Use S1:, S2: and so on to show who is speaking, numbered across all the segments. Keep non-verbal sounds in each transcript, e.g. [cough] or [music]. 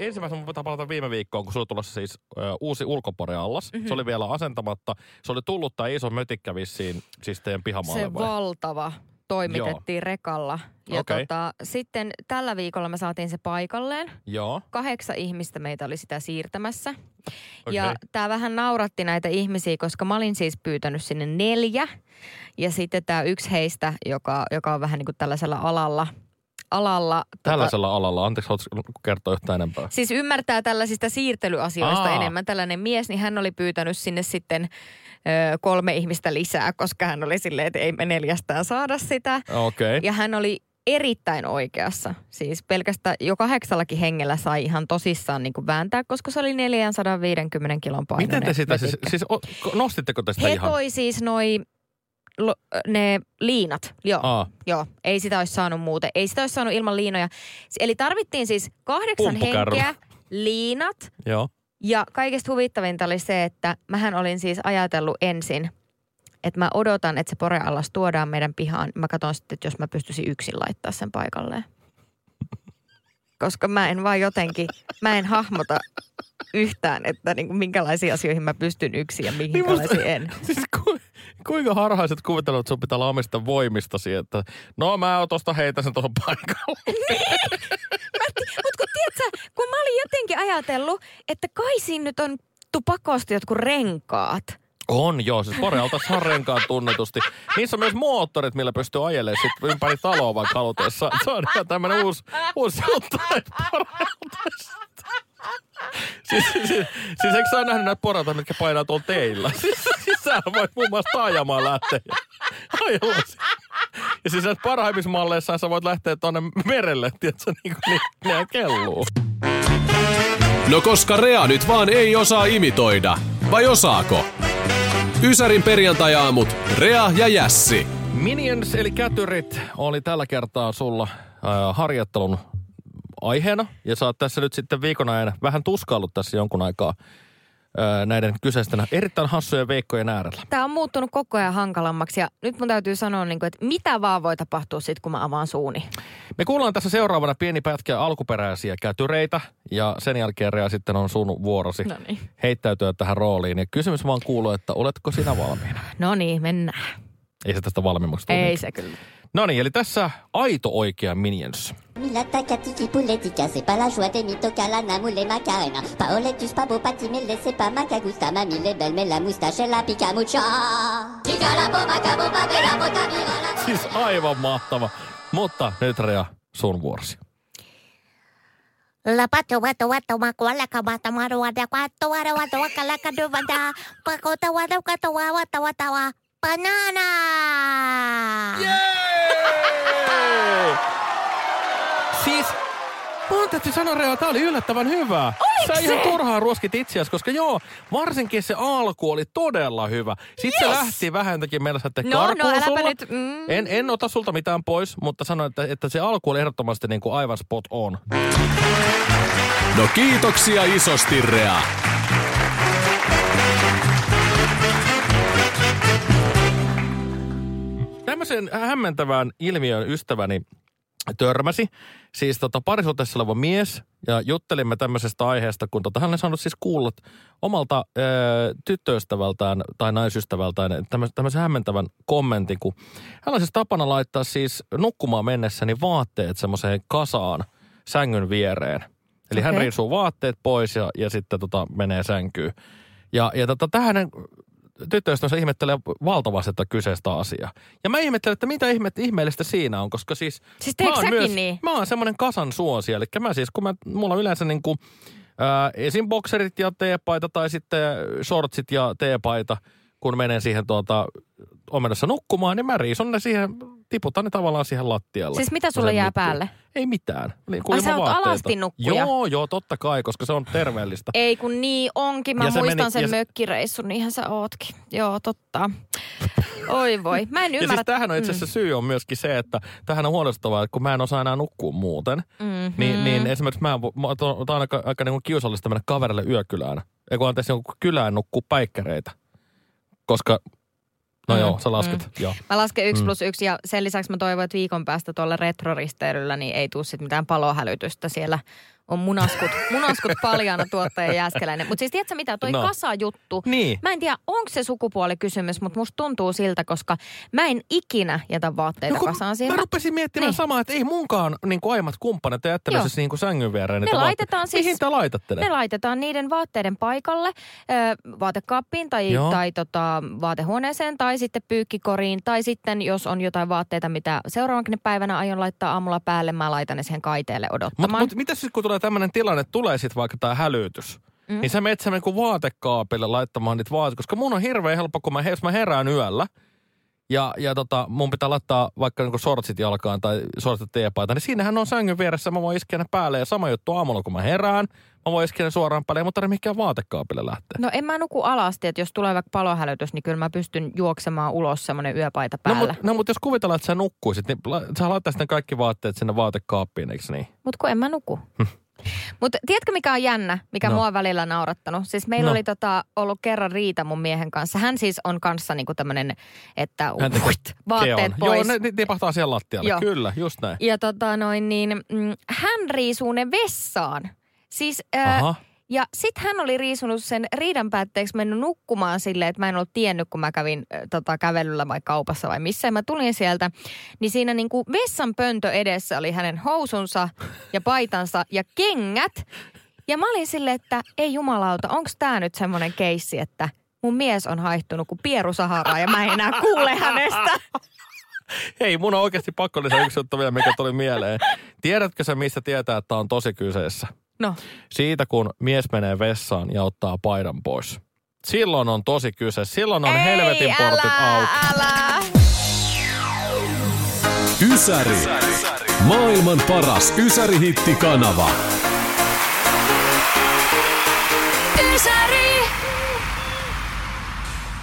S1: Ensimmäisenä mun palata viime viikkoon, kun sulla tulossa siis ö, uusi ulkoporeallas. Mm-hmm. Se oli vielä asentamatta. Se oli tullut tai iso mötikkä vissiin siis teidän pihamaalle
S2: Se
S1: vai?
S2: valtava toimitettiin Joo. rekalla. Ja
S1: Okei.
S2: tota, sitten tällä viikolla me saatiin se paikalleen.
S1: Joo.
S2: Kahdeksan ihmistä meitä oli sitä siirtämässä.
S1: Okei.
S2: Ja tämä vähän nauratti näitä ihmisiä, koska mä olin siis pyytänyt sinne neljä. Ja sitten tämä yksi heistä, joka, joka on vähän niin kuin tällaisella alalla, alalla
S1: Tällaisella alalla. Anteeksi, haluatko kertoa yhtään enempää?
S2: Siis ymmärtää tällaisista siirtelyasioista
S1: Aa.
S2: enemmän. Tällainen mies, niin hän oli pyytänyt sinne sitten ö, kolme ihmistä lisää, koska hän oli silleen, että ei me neljästään saada sitä.
S1: Okei. Okay.
S2: Ja hän oli erittäin oikeassa. Siis pelkästään jo kahdeksallakin hengellä sai ihan tosissaan niin kuin vääntää, koska se oli 450 kilon painoinen.
S1: Miten te sitä, siis,
S2: mötikkä.
S1: siis o, ko- nostitteko te sitä
S2: He
S1: ihan?
S2: toi siis noi, lo, ne liinat, joo.
S1: Aa,
S2: Joo, ei sitä olisi saanut muuten. Ei sitä olisi saanut ilman liinoja. Eli tarvittiin siis kahdeksan henkeä, liinat
S1: joo.
S2: ja kaikista huvittavinta oli se, että mähän olin siis ajatellut ensin, että mä odotan, että se poreallas tuodaan meidän pihaan. Mä katson sitten, että jos mä pystyisin yksin laittaa sen paikalleen. Koska mä en vaan jotenkin, mä en hahmota yhtään, että niin kuin minkälaisiin asioihin mä pystyn yksin ja
S1: Niin
S2: minkälaisiin en. [laughs]
S1: Siis ku, kuinka harhaiset kuvitellut, että sun pitää olla omista voimistasi, että no mä tosta heitän sen tuohon paikalle.
S2: Mutta kun tiedätkö, kun mä olin jotenkin ajatellut, että kai siinä nyt on tupakosti jotkut renkaat.
S1: On joo, siis Borealtas on renkaan tunnetusti. Niissä on myös moottorit, millä pystyy ajelemaan sit ympäri taloa vaikka halutessa. Se on ihan tämmönen uusi, uusi juttu, että Borealtas. Siis, siis, siis, siis eikö sä nähnyt näitä porata, mitkä painaa tuolla teillä? [laughs] Siis, siis sä voit muun muassa taajamaan lähteä ja ajella siinä. Ja siis näissä parhaimmissa malleissa sä voit lähteä tuonne merelle, tiedätkö, niin kuin ne, ne kelluu.
S3: No koska Rea nyt vaan ei osaa imitoida. Vai osaako? Ysärin perjantajaamut. Rea ja Jässi.
S1: Minions eli kätyrit oli tällä kertaa sulla äh, harjoittelun aiheena. Ja sä oot tässä nyt sitten viikon ajan vähän tuskaillut tässä jonkun aikaa näiden kyseisten erittäin hassujen veikkojen äärellä.
S2: Tämä on muuttunut koko ajan hankalammaksi ja nyt mun täytyy sanoa, niin kuin, että mitä vaan voi tapahtua sitten, kun mä avaan suuni.
S1: Me kuullaan tässä seuraavana pieni pätkä alkuperäisiä kätyreitä ja sen jälkeen Rea sitten on sun vuorosi
S2: No niin.
S1: heittäytyä tähän rooliin. Ja kysymys vaan kuuluu, että oletko sinä valmiina?
S2: No niin, mennään.
S1: Ei se tästä valmiimmaksi.
S2: Ei se kyllä.
S1: No niin, eli tässä aito oikea Minions.
S4: Mila tacatiki pouletica, c'est pas la joie des mythos calana, moule macarena. Paoletus, pas beau patimele, c'est pas macagusta, mamie les belle, mais la moustache, elle la pica mucha. La la la...
S1: Siis aivan mahtava. Mutta nyt Rea, sun vuorosi.
S5: La pato wato wato makuala kabata maru wada kwato wada wato wakala kadu wada pakota wada kato wa wata wata wa banana. [laughs]
S1: Siis, mun täytyy sanoa Rea, tää oli yllättävän hyvä. Sä ihan turhaan ruoskit itseäsi, koska joo, varsinkin se alku oli todella hyvä. Sitten yes. se lähti vähän jotenkin meillä että
S2: No, no,
S1: karkuun sulla.
S2: nyt, mm.
S1: En, en ota sulta mitään pois, mutta sanoin, että, että se alku oli ehdottomasti niin kuin aivan spot on.
S3: No kiitoksia isosti Rea.
S1: Tämmöisen hämmentävään ilmiön ystäväni törmäsi. Siis tota, parisuhteessa oleva mies ja juttelimme tämmöisestä aiheesta, kun tota, hän oli saanut siis kuulla omalta ö, tyttöystävältään tai naisystävältään tämmöisen, tämmöisen hämmentävän kommentin, kun hän on siis tapana laittaa siis nukkumaan mennessäni vaatteet semmoiseen kasaan sängyn viereen. Eli hän
S2: Okei.
S1: riisuu vaatteet pois ja, ja sitten tota, menee sänkyyn. Ja, ja tota, tähän tyttöystävänsä ihmettelee valtavasti tätä kyseistä asiaa. Ja mä ihmettelen, että mitä ihme, ihmeellistä siinä on, koska siis...
S2: Siis
S1: mä oon
S2: säkin niin?
S1: Mä oon semmoinen kasan suosia, eli mä siis, kun mä, mulla on yleensä niin kuin, ää, esim. bokserit ja teepaita tai sitten shortsit ja teepaita, kun menen siihen tuota, omenassa nukkumaan, niin mä riison ne siihen tiputan ne tavallaan siihen lattialle.
S2: Siis mitä sulle
S1: se
S2: jää
S1: nyttyy.
S2: päälle?
S1: Ei mitään. Niin,
S2: Ai sä oot alasti nukkuja?
S1: Joo, joo, totta kai, koska se on terveellistä.
S2: Ei kun niin onkin. Mä
S1: Ja se
S2: muistan
S1: meni-
S2: sen
S1: ja se-
S2: mökkireissun, niinhän sä ootkin. Joo, totta. Oi voi. Mä en
S1: Ja
S2: ymmärrä.
S1: siis tämähän on itse asiassa syy on myöskin se, että tähän on huolestuttavaa, että kun mä en osaa enää nukkua muuten,
S2: Mm-hmm.
S1: niin, niin esimerkiksi mä, mä oon aika, aika niin kuin kiusallista mennä kaverille yökylään. Ei kun anteeksi kylään nukkuu päikkäreitä. Koska, no
S2: Mm,
S1: joo, sä lasket, joo.
S2: Mä lasken yksi
S1: Mm.
S2: plus yksi ja sen lisäksi mä toivon, että viikon päästä tuolla retroristeilyllä niin ei tule sit mitään palohälytystä. Siellä on munaskut, munaskut paljaana tuottaja Jääskeläinen. Mutta siis tiedätkö mitä, toi
S1: No.
S2: no. kasajuttu.
S1: Niin.
S2: Mä en tiedä, onko se sukupuolikysymys, mutta musta tuntuu siltä, koska mä en ikinä jätä vaatteita
S1: kun
S2: kasaan siihen.
S1: No mä rupesin miettimään
S2: Niin.
S1: samaa, että ei munkaan niin kuin aiemmat kumppanit ole jättänyt siis niin kuin sängyn viereen.
S2: Ne
S1: niitä
S2: laitetaan
S1: vaatteita.
S2: siis-
S1: Mihin te laitatte ne?
S2: Ne laitetaan niiden vaatteiden paikalle, vaatekaappiin tai,
S1: Joo.
S2: tai tota, vaatehuoneeseen tai sitten pyykkikoriin. Tai sitten jos on jotain vaatteita, mitä seuraavankin päivänä aion laittaa aamulla päälle, mä laitan ne siihen kaiteelle
S1: Mutta
S2: odottamaan.
S1: mut, mitä siis kun tulee tämmöinen tilanne, tulee sitten vaikka tämä hälytys, mm. niin sä menet sen kuin vaatekaapille laittamaan niitä vaatteita, koska mun on hirveän helppo, kun mä, jos mä herään yöllä, ja, ja tota, mun pitää laittaa vaikka niinku sortsit jalkaan tai sortsit teepaita, niin siinähän on sängyn vieressä, mä voin iskeä ne päälle ja sama juttu aamulla, kun mä herään, mä voin iskeä ne suoraan päälle, ei mun tarvitse mikään vaatekaapille lähteä.
S2: No en mä nuku alasti, että jos tulee vaikka palohälytys, niin kyllä mä pystyn juoksemaan ulos semmoinen yöpaita
S1: No
S2: päällä.
S1: mutta no, mut jos kuvitellaan, että sä nukkuisit, niin la, sä laittaisit ne kaikki vaatteet sinne vaatekaappiin, eikö niin?
S2: Mutta kun en mä nuku. Mutta tiedätkö mikä on jännä, mikä
S1: No.
S2: mua on välillä naurattanut? Siis meillä
S1: No.
S2: oli tota, ollut kerran riita mun miehen kanssa. Hän siis on kanssa niinku tämmönen, että
S1: Hän tekee
S2: uit, vaatteet
S1: keon.
S2: pois.
S1: Joo, ne, ne tipahtaa siellä lattialle.
S2: Joo.
S1: Kyllä, just näin.
S2: Ja tota noin niin, mm, hän riisuu ne vessaan. Siis, ää,
S1: Aha.
S2: Ja sitten hän oli riisunut sen riidan päätteeksi mennyt nukkumaan silleen, että mä en ollut tiennyt, kun mä kävin tota, kävelyllä vai kaupassa vai missä. Ja mä tulin sieltä, niin siinä niinku vessan pöntö edessä oli hänen housunsa ja paitansa ja kengät. Ja mä olin silleen, että ei jumalauta, onko tämä nyt semmoinen keissi, että mun mies on haihtunut kuin pieru Saharaa ja mä en enää kuule hänestä.
S1: Hei, mun on oikeasti pakko lisätä yksi juttu vielä, mikä tuli mieleen. Tiedätkö sä, mistä tietää, että on tosi kyseessä?
S2: No,
S1: Siitä, kun mies menee vessaan ja ottaa paidan pois. Silloin on tosi kyse. Silloin on helvetin portit
S2: älä,
S1: auki.
S2: älä.
S3: Ysäri. Maailman paras Ysäri-hittikanava.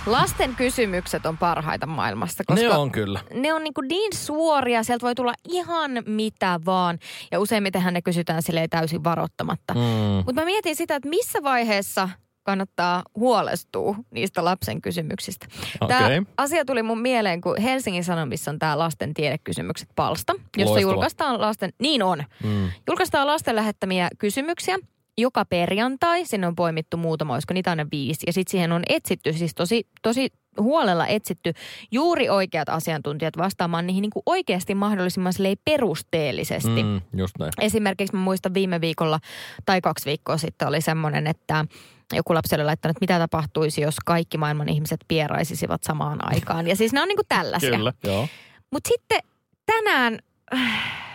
S2: Lasten kysymykset on parhaita maailmasta, koska
S1: Ne on kyllä.
S2: ne on niin, niin suoria, sieltä voi tulla ihan mitä vaan. Ja useimmitenhän ne kysytään silleen täysin varoittamatta. Mm. Mutta mä mietin sitä, että missä vaiheessa kannattaa huolestua niistä lapsen kysymyksistä. Tämä
S1: Okei.
S2: asia tuli mun mieleen, kun Helsingin Sanomissa on tämä lasten tiedekysymykset palsta, jossa
S1: Loistava.
S2: julkaistaan lasten, niin on,
S1: Mm.
S2: julkaistaan lasten lähettämiä kysymyksiä joka perjantai. Sinne on poimittu muutama, olisiko niitä aina viisi. Ja sitten siihen on etsitty, siis tosi, tosi huolella etsitty juuri oikeat asiantuntijat vastaamaan niihin niin kuin oikeasti mahdollisimman perusteellisesti.
S1: Mm, just näin.
S2: Esimerkiksi mä muistan viime viikolla tai kaksi viikkoa sitten oli semmoinen, että joku lapsi oli laittanut, että mitä tapahtuisi, jos kaikki maailman ihmiset pieraisisivat samaan aikaan. Ja siis ne on niin kuin tällaisia.
S1: Kyllä, joo.
S2: Mutta sitten tänään äh,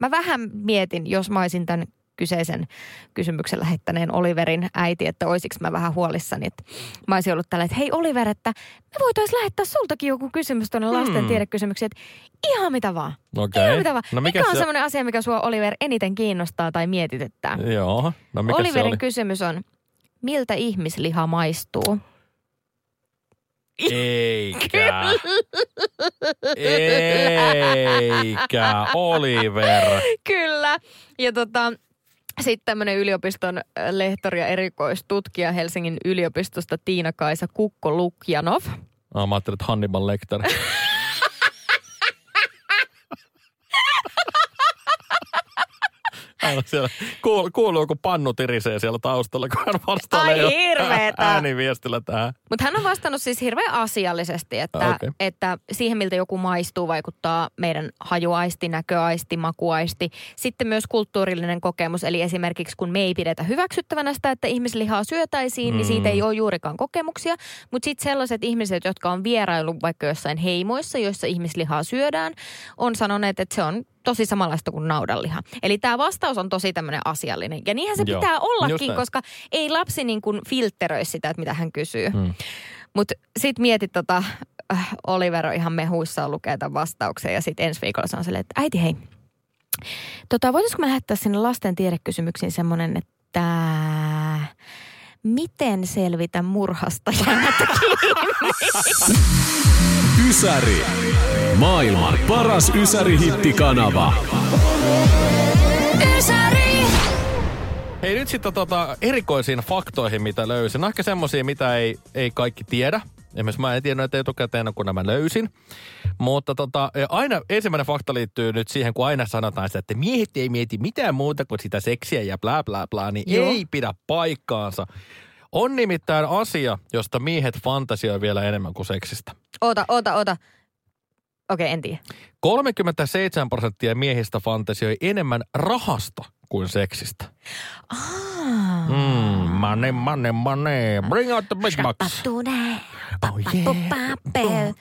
S2: mä vähän mietin, jos mä olisin tämän kyseisen kysymyksen lähettäneen Oliverin äiti, että olisiko mä vähän huolissani. Että mä olisin ollut tällä, että hei Oliver, että me voitaisiin lähettää sultakin joku kysymys tuonne lasten
S1: Hmm.
S2: tiedekysymyksiin. Että ihan mitä vaan.
S1: Okei.
S2: Ihan mitä vaan.
S1: No mikä
S2: mikä on
S1: se-
S2: semmoinen asia, mikä sua Oliver eniten kiinnostaa tai mietityttää?
S1: Joo. No mikä se
S2: Oliverin
S1: oli?
S2: kysymys on, miltä ihmisliha maistuu?
S1: Eikä. [laughs] Eikä. Oliver.
S2: Kyllä. Ja tota, sitten tämmöinen yliopiston lehtori ja erikoistutkija Helsingin yliopistosta Tiina-Kaisa Kukko-Lukjanov.
S1: Ah, mä ajattelin, että Hannibal Lecter. [laughs] On siellä, kuuluu, kuuluu kun pannu tirisee siellä taustalla, kun hän vastailee
S2: Ai hirveetä.
S1: ääniviestillä tähän.
S2: Mutta hän on vastannut siis hirveän asiallisesti, että,
S1: Ah,
S2: okay. että siihen miltä joku maistuu vaikuttaa meidän hajuaisti, näköaisti, makuaisti. Sitten myös kulttuurillinen kokemus, eli esimerkiksi kun me ei pidetä hyväksyttävänä sitä, että ihmislihaa syötäisiin, mm. niin siitä ei ole juurikaan kokemuksia. Mutta sitten sellaiset ihmiset, jotka on vierailu vaikka jossain heimoissa, joissa ihmislihaa syödään, on sanoneet, että se on tosi samanlaista kuin naudanliha. Eli tämä vastaus on tosi tämmöinen asiallinen. Ja niinhän se
S1: Joo,
S2: pitää ollakin, koska ei lapsi niin kuin filtteröi sitä, että mitä hän kysyy.
S1: Mm.
S2: Mutta sit mietit tota, äh, Oliver on ihan mehuissaan lukee tämän vastauksen ja sitten ensi viikolla se on silleen, että äiti hei, tota, voitaisiko me lähettää sinne lasten tiedekysymyksiin semmoinen, että miten selvitä murhasta jäämättä kiinni? [laughs]
S3: Ysäri. Maailman paras Ysäri-hittikanava.
S1: Hei nyt sitten tota, erikoisiin faktoihin, mitä löysin. On ehkä semmosia, mitä ei, ei kaikki tiedä. Esimerkiksi mä en tiedä näitä etukäteen, kun nämä löysin. Mutta tota, aina ensimmäinen fakta liittyy nyt siihen, kun aina sanotaan sitä, että miehet ei mieti mitään muuta kuin sitä seksiä ja bla bla bla, niin
S2: Joo.
S1: ei pidä paikkaansa. On nimittäin asia, josta miehet fantasioi vielä enemmän kuin seksistä.
S2: Oota, oota, oota. Okei, en tiedä.
S1: 37 prosenttia miehistä fantasioi enemmän rahasta kuin seksistä.
S2: Ah.
S1: Mm, money, money, money. Bring out the big bucks. Oh, yeah.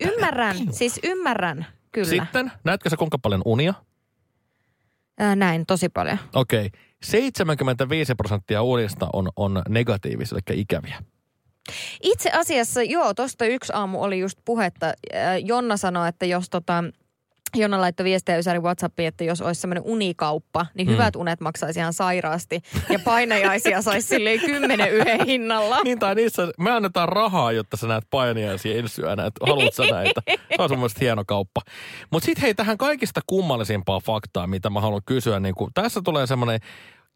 S2: Ymmärrän, siis ymmärrän, kyllä.
S1: Sitten, näetkö sä kuinka paljon unia?
S2: Ää, näin, tosi paljon.
S1: Okei. 75 prosenttia unista on, on negatiivisia, eli ikäviä.
S2: Itse asiassa, joo, tosta yksi aamu oli just puhetta. Jonna sanoi, että jos tota, Jonna laittoi viestiä Ysäri Whatsappiin, että jos olisi semmoinen unikauppa, niin
S1: Mm.
S2: hyvät unet maksaisi ihan sairaasti. Ja painajaisia saisi silleen kymmenen yhden hinnalla.
S1: Niin tai niissä, me annetaan rahaa, jotta sä näet painiaisia ensi yönä, että haluat sä näitä. Se on mielestä hieno kauppa. Mutta sitten hei, tähän kaikista kummallisimpaa faktaa, mitä mä haluan kysyä. Niin kun, tässä tulee semmoinen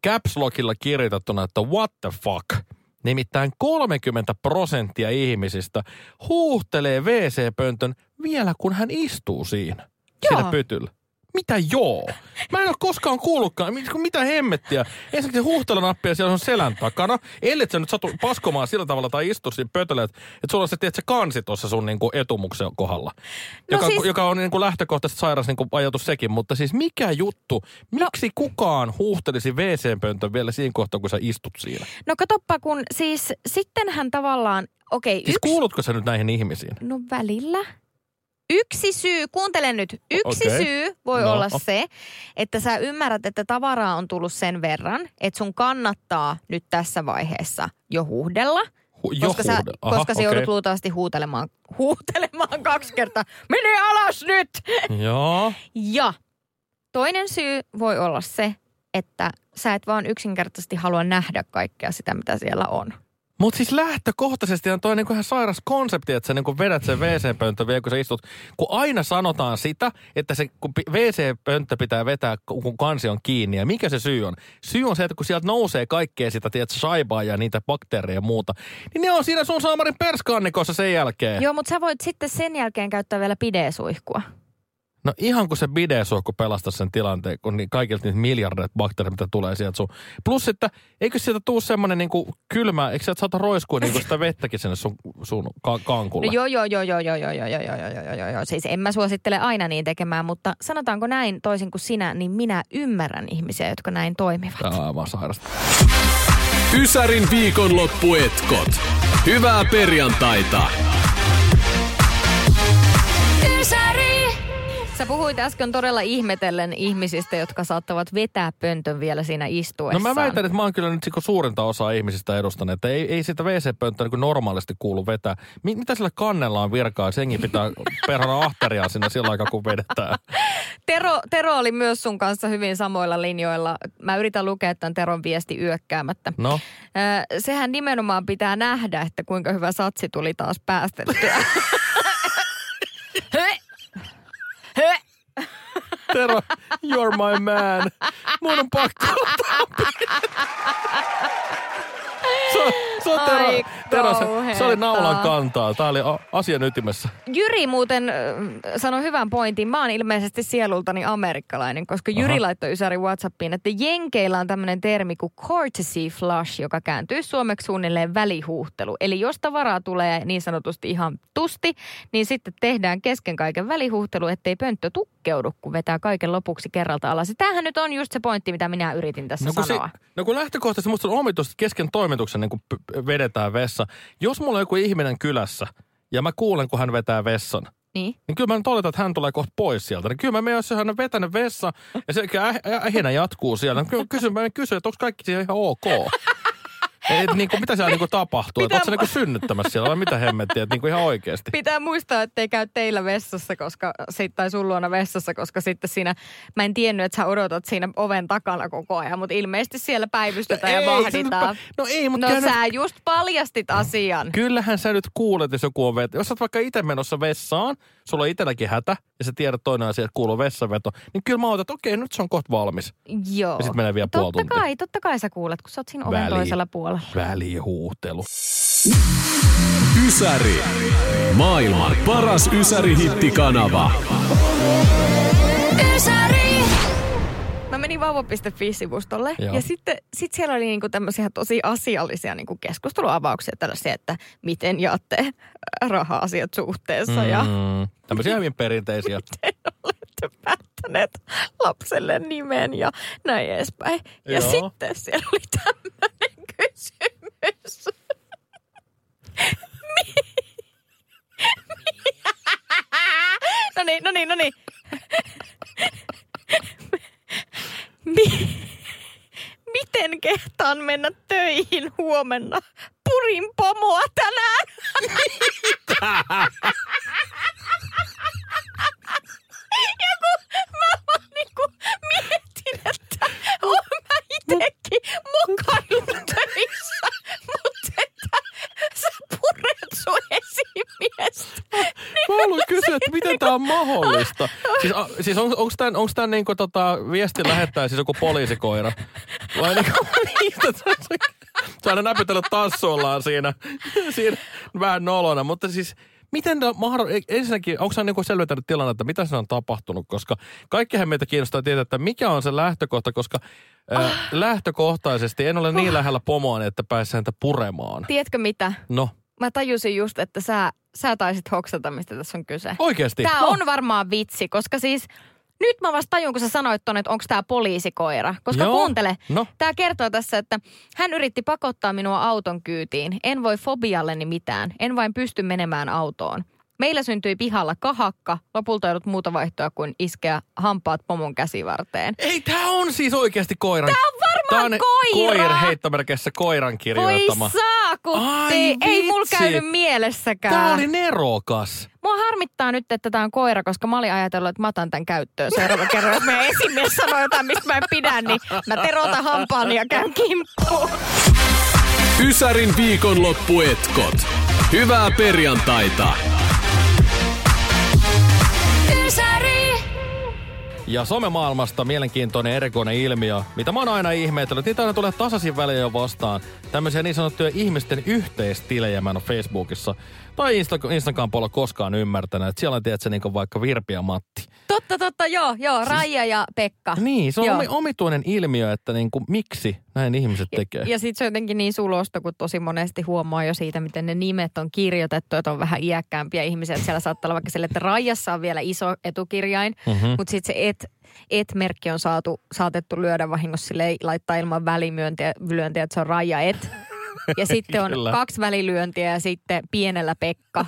S1: caps lockilla kirjoitettuna, että what the fuck. Nimittäin 30 prosenttia ihmisistä huuhtelee WC-pöntön vielä kun hän istuu siinä. Siinä
S2: Joo.
S1: pytyllä. Mitä joo? Mä en ole koskaan kuullutkaan. Mit- Mitä hemmettiä? Ensinnäkin se huuhtelonappi ja siellä on selän takana. Ellet sä nyt satu paskomaan sillä tavalla tai istu siinä pötöllä, että, sulla on se, tiedät, se kansi tuossa sun niinku etumuksen kohdalla.
S2: No
S1: joka,
S2: siis-
S1: joka on niinku lähtökohtaisesti sairas niinku ajatus sekin. Mutta siis mikä juttu? Miksi kukaan huuhtelisi WC-pöntön vielä siinä kohtaa, kun sä istut siinä?
S2: No katoppa, kun siis sittenhän tavallaan, okei,
S1: Siis
S2: yksi...
S1: kuulutko sä nyt näihin ihmisiin?
S2: No välillä. Yksi syy, kuuntele nyt, yksi
S1: Okei.
S2: syy voi
S1: No.
S2: olla se, että sä ymmärrät, että tavaraa on tullut sen verran, että sun kannattaa nyt tässä vaiheessa jo huuhdella.
S1: Hu- jo
S2: koska sä,
S1: huude- Aha,
S2: koska sä
S1: okei.
S2: joudut luultavasti huutelemaan, huutelemaan kaksi kertaa. Mene alas nyt!
S1: Joo.
S2: Ja toinen syy voi olla se, että sä et vaan yksinkertaisesti halua nähdä kaikkea sitä, mitä siellä on.
S1: Mutta siis lähtökohtaisesti on toi niinku ihan sairas konsepti, että sä niinku vedät sen WC-pönttö vielä, kun sä istut. Kun aina sanotaan sitä, että se WC-pönttö pitää vetää, kun kansi on kiinni. Ja mikä se syy on? Syy on se, että kun sieltä nousee kaikkea sitä, tiedät, saibaa ja niitä bakteereja ja muuta, niin ne on siinä sun saamarin perskannikossa sen jälkeen.
S2: Joo, mutta sä voit sitten sen jälkeen käyttää vielä pidesuihkua.
S1: No ihan kun se bidesuihku pelastaa sen tilanteen, kun niin kaikilta niitä miljardeja bakteereja, mitä tulee sieltä sun. Plus, että eikö sieltä tuu semmoinen niinku kylmä, eikö sieltä saata roiskua niinku sitä vettäkin sinne sun, sun ka- kankulle?
S2: No joo, joo, joo, joo, joo, joo, joo, joo, joo, joo, joo, joo. Siis en mä suosittele aina niin tekemään, mutta sanotaanko näin toisin kuin sinä, niin minä ymmärrän ihmisiä, jotka näin toimivat.
S1: Tää on aivan sairasta.
S3: Ysärin viikonloppuetkot. Hyvää perjantaita.
S2: Puhuit äsken todella ihmetellen ihmisistä, jotka saattavat vetää pöntön vielä siinä
S1: No
S2: istuessaan.
S1: mä väitän, että mä oon kyllä nyt suurinta osaa ihmisistä edustanut, että ei, ei sitä WC-pönttöä niin normaalisti kuulu vetää. Mi- mitä sillä kannella on virkaa? Sengi pitää perhana ahteriaan sinne sillä aikaa, kun vedetään.
S2: Tero, Tero oli myös sun kanssa hyvin samoilla linjoilla. Mä yritän lukea tämän Teron viesti yökkäämättä.
S1: No,
S2: sehän nimenomaan pitää nähdä, että kuinka hyvä satsi tuli taas päästettyä.
S1: Tero, you're my man. Mun on pakko ottaa Se, on- se on Tero, Tero se, se oli naulan kantaa. Tää oli asian ytimessä.
S2: Jyri muuten sanoi hyvän pointin. Mä oon ilmeisesti sielultani amerikkalainen, koska Jyri
S1: Aha.
S2: laittoi Ysäri Whatsappiin, että Jenkeillä on tämmöinen termi kuin courtesy flush, joka kääntyy suomeksi suunnilleen välihuuhtelu. Eli jos tavaraa tulee niin sanotusti ihan tusti, niin sitten tehdään kesken kaiken välihuuhtelu, ettei pönttö tukkeudu, kun vetää kaiken lopuksi kerralta alas. Tämähän nyt on just se pointti, mitä minä yritin tässä
S1: No
S2: sanoa.
S1: Se, no kun lähtökohtaisesti musta on omituista, että kesken toimituksen niin vedetään vessa. Jos mulla on joku ihminen kylässä ja mä kuulen, kun hän vetää vessan,
S2: Niin.
S1: niin kyllä mä nyt oletan, että hän tulee kohta pois sieltä. Niin kyllä mä menen, jos hän on vetänyt vessa ja se äh- ähinä jatkuu siellä. Niin kyllä kysyn, mä kysyn, että onko kaikki siellä ihan ok. [laughs] Et, niin kuin, mitä siellä niin kuin tapahtuu? Oletko sä niin kuin synnyttämässä siellä vai mitä hemmettiä? Että niin kuin ihan oikeasti.
S2: Pitää muistaa, että ei käy teillä vessassa, koska, tai sun luona vessassa, koska sitten siinä, mä en tiennyt, että sä odotat siinä oven takana koko ajan, mutta ilmeisesti siellä päivystetään ja
S1: Ei,
S2: vahditaan.
S1: se- No ei, mutta
S2: No
S1: kyllä nyt-
S2: sä just paljastit asian.
S1: Kyllähän sä nyt kuulet, jos joku on veto. Jos sä oot vaikka itse menossa vessaan, sulla on itselläkin hätä, ja sä tiedät toinen asia, että kuuluu vessanveto, niin kyllä mä otan, että okei, nyt se on kohta valmis.
S2: Joo.
S1: Ja sit menee vielä puoli
S2: Totta
S1: tuntia.
S2: kai, totta kai sä kuulet, kun sä oot siinä oven
S1: Väli-
S2: toisella puolella.
S1: Välihuutelu.
S3: Ysäri. Maailman paras Ysäri-hittikanava.
S2: Mä menin vauva.fi-sivustolle
S1: Joo.
S2: ja sitten sit siellä oli niinku tämmöisiä tosi asiallisia niinku keskusteluavauksia tällaisia, että miten jaatte raha-asiat suhteessa ja
S1: Mm, tämmöisiä hyvin perinteisiä. [laughs]
S2: miten olette päättäneet lapselle nimen ja näin edespäin. Ja
S1: Joo.
S2: sitten siellä oli tämmöinen kysymys. [laughs] [laughs] No niin, no niin, no niin. Kehtaan mennä töihin huomenna? Purin pomoa tänään.
S1: Siis, a, siis on, onko tämän, onks tämän niinku tota, viestin lähettää siis joku poliisikoira? Vai niinku, [laughs] [laughs] tässä Se aina näpytellyt tassuillaan siinä, siinä vähän nolona, mutta siis miten mahdollista, ensinnäkin, onko sä niinku selventänyt tilannetta, mitä se on tapahtunut, koska kaikkihan meitä kiinnostaa tietää, että mikä on se lähtökohta, koska äh, lähtökohtaisesti en ole niin lähellä pomoa, että pääsen häntä puremaan.
S2: Tiedätkö mitä?
S1: No,
S2: Mä tajusin just, että sä, sä taisit hoksata, mistä tässä on kyse.
S1: oikeasti.
S2: Tämä
S1: no.
S2: on varmaan vitsi, koska siis nyt mä vasta tajun, kun sä sanoit ton, että onko tämä poliisikoira. Koska
S1: Joo.
S2: kuuntele,
S1: No.
S2: tämä kertoo tässä, että hän yritti pakottaa minua auton kyytiin. En voi fobialleni mitään, en vain pysty menemään autoon. Meillä syntyi pihalla kahakka, lopulta ei ollut muuta vaihtoa kuin iskeä hampaat pomon käsivarteen.
S1: Ei, tää on siis oikeasti koiran. Tää
S2: on varmaan koira.
S1: Koir heittomerkissä koiran
S2: Voi
S1: kirjoittama.
S2: saakutti!
S1: Ai
S2: Ei mulla käynyt mielessäkään.
S1: Tää oli nerokas.
S2: Mua harmittaa nyt, että tämä on koira, koska mä olin ajatellut, että mä otan tämän käyttöön seuraava [laughs] kerran. Jos meidän esimies sanoo jotain, mistä mä en pidä, niin mä terotan hampaani ja käyn kimppuun.
S3: Ysärin viikonloppuetkot. Hyvää perjantaita.
S1: Ja somemaailmasta mielenkiintoinen erikoinen ilmiö, mitä mä oon aina ihmetellyt. Niitä aina tulee tasaisin väliin jo vastaan. Tämmöisiä niin sanottuja ihmisten yhteistilejä mä en Facebookissa tai Insta- Instagram puolella koskaan ymmärtänyt. Että siellä on tiedätkö, niin vaikka Virpi ja Matti.
S2: Totta, totta, joo, joo. Raija ja Pekka.
S1: Niin, se on
S2: Joo.
S1: omi, omituinen ilmiö, että niin kuin, miksi näin ihmiset tekee.
S2: Ja sitten se on jotenkin niin sulosta, kun tosi monesti huomaa jo siitä, miten ne nimet on kirjoitettu, että on vähän iäkkäämpiä ihmisiä. Että siellä saattaa olla vaikka sille, että Raijassa on vielä iso etukirjain,
S1: Mhm.
S2: mutta sitten se et, et-merkki on saatu, saatettu lyödä vahingossa sille laittaa ilman välilyöntiä, lyöntiä, että se on Raija et. Ja sitten on
S1: Kyllä.
S2: kaksi välilyöntiä ja sitten pienellä Pekka.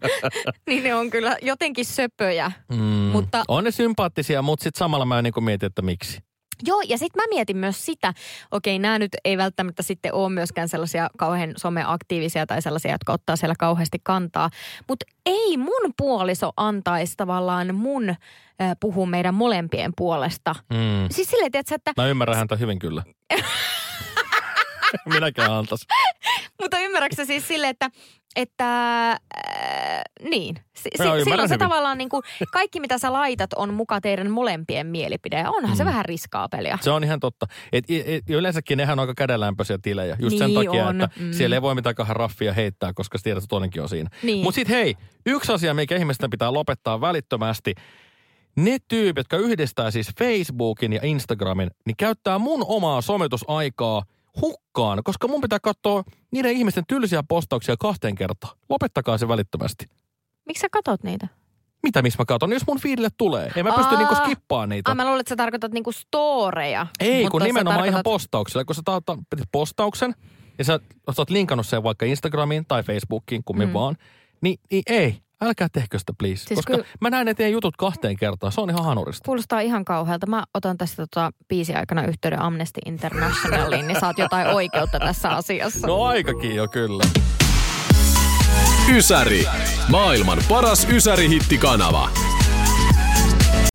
S2: [laughs] niin ne on kyllä jotenkin söpöjä.
S1: Mm.
S2: Mutta
S1: On ne sympaattisia, mutta sitten samalla mä niin mietin, että miksi.
S2: Joo, ja sitten mä mietin myös sitä, okei, nämä nyt ei välttämättä sitten ole myöskään sellaisia kauhean someaktiivisia tai sellaisia, jotka ottaa siellä kauheasti kantaa, mutta ei mun puoliso antaisi tavallaan mun äh, puhua meidän molempien puolesta.
S1: Mm.
S2: Siis silleen, tiedätkö, että,
S1: Mä ymmärrän häntä hyvin kyllä. [laughs] [laughs] Minäkään antais.
S2: mutta ymmärrätkö siis silleen, että, että äh, niin. Si- si- silloin se tavallaan niin kuin, kaikki mitä sä laitat on muka teidän molempien mielipide. Ja onhan mm. se vähän riskaapelia.
S1: Se on ihan totta. Et, et, yleensäkin nehän on aika kädenlämpöisiä tilejä. Just sen
S2: Niin
S1: takia,
S2: on,
S1: että
S2: mm.
S1: siellä ei voi mitään kahden raffia heittää, koska sä tiedät, että toinenkin on siinä.
S2: Niin.
S1: Mutta sitten hei, yksi asia, mikä ihmisten pitää lopettaa välittömästi. Ne tyypit, jotka yhdistää siis Facebookin ja Instagramin, niin käyttää mun omaa sometusaikaa hukkaan, koska mun pitää katsoa niiden ihmisten tylsiä postauksia kahteen kertaan. Lopettakaa se välittömästi.
S2: Miksi sä katot niitä?
S1: Mitä, missä mä katson? Jos mun feedille tulee. En mä pysty
S2: Aa.
S1: niinku skippaamaan niitä.
S2: Ah, mä luulen, että sä tarkoitat niinku storeja.
S1: Ei, kun nimenomaan ihan
S2: tarkoitat-
S1: postauksella. Kun sä taat postauksen ja sä, sä oot linkannut sen vaikka Instagramiin tai Facebookiin, kummin
S2: Mm.
S1: vaan, niin, niin ei. Älkää tehkö sitä, please. Siis Koska
S2: kyllä-
S1: mä näen ne teidän jutut kahteen kertaan. Se on ihan hanurista.
S2: Kuulostaa ihan kauhealta. Mä otan tästä tota, biisi aikana yhteyden Amnesty Internationaliin, niin saat jotain oikeutta tässä asiassa.
S1: No aikakin jo kyllä.
S3: Ysäri. Maailman paras Ysäri-hittikanava.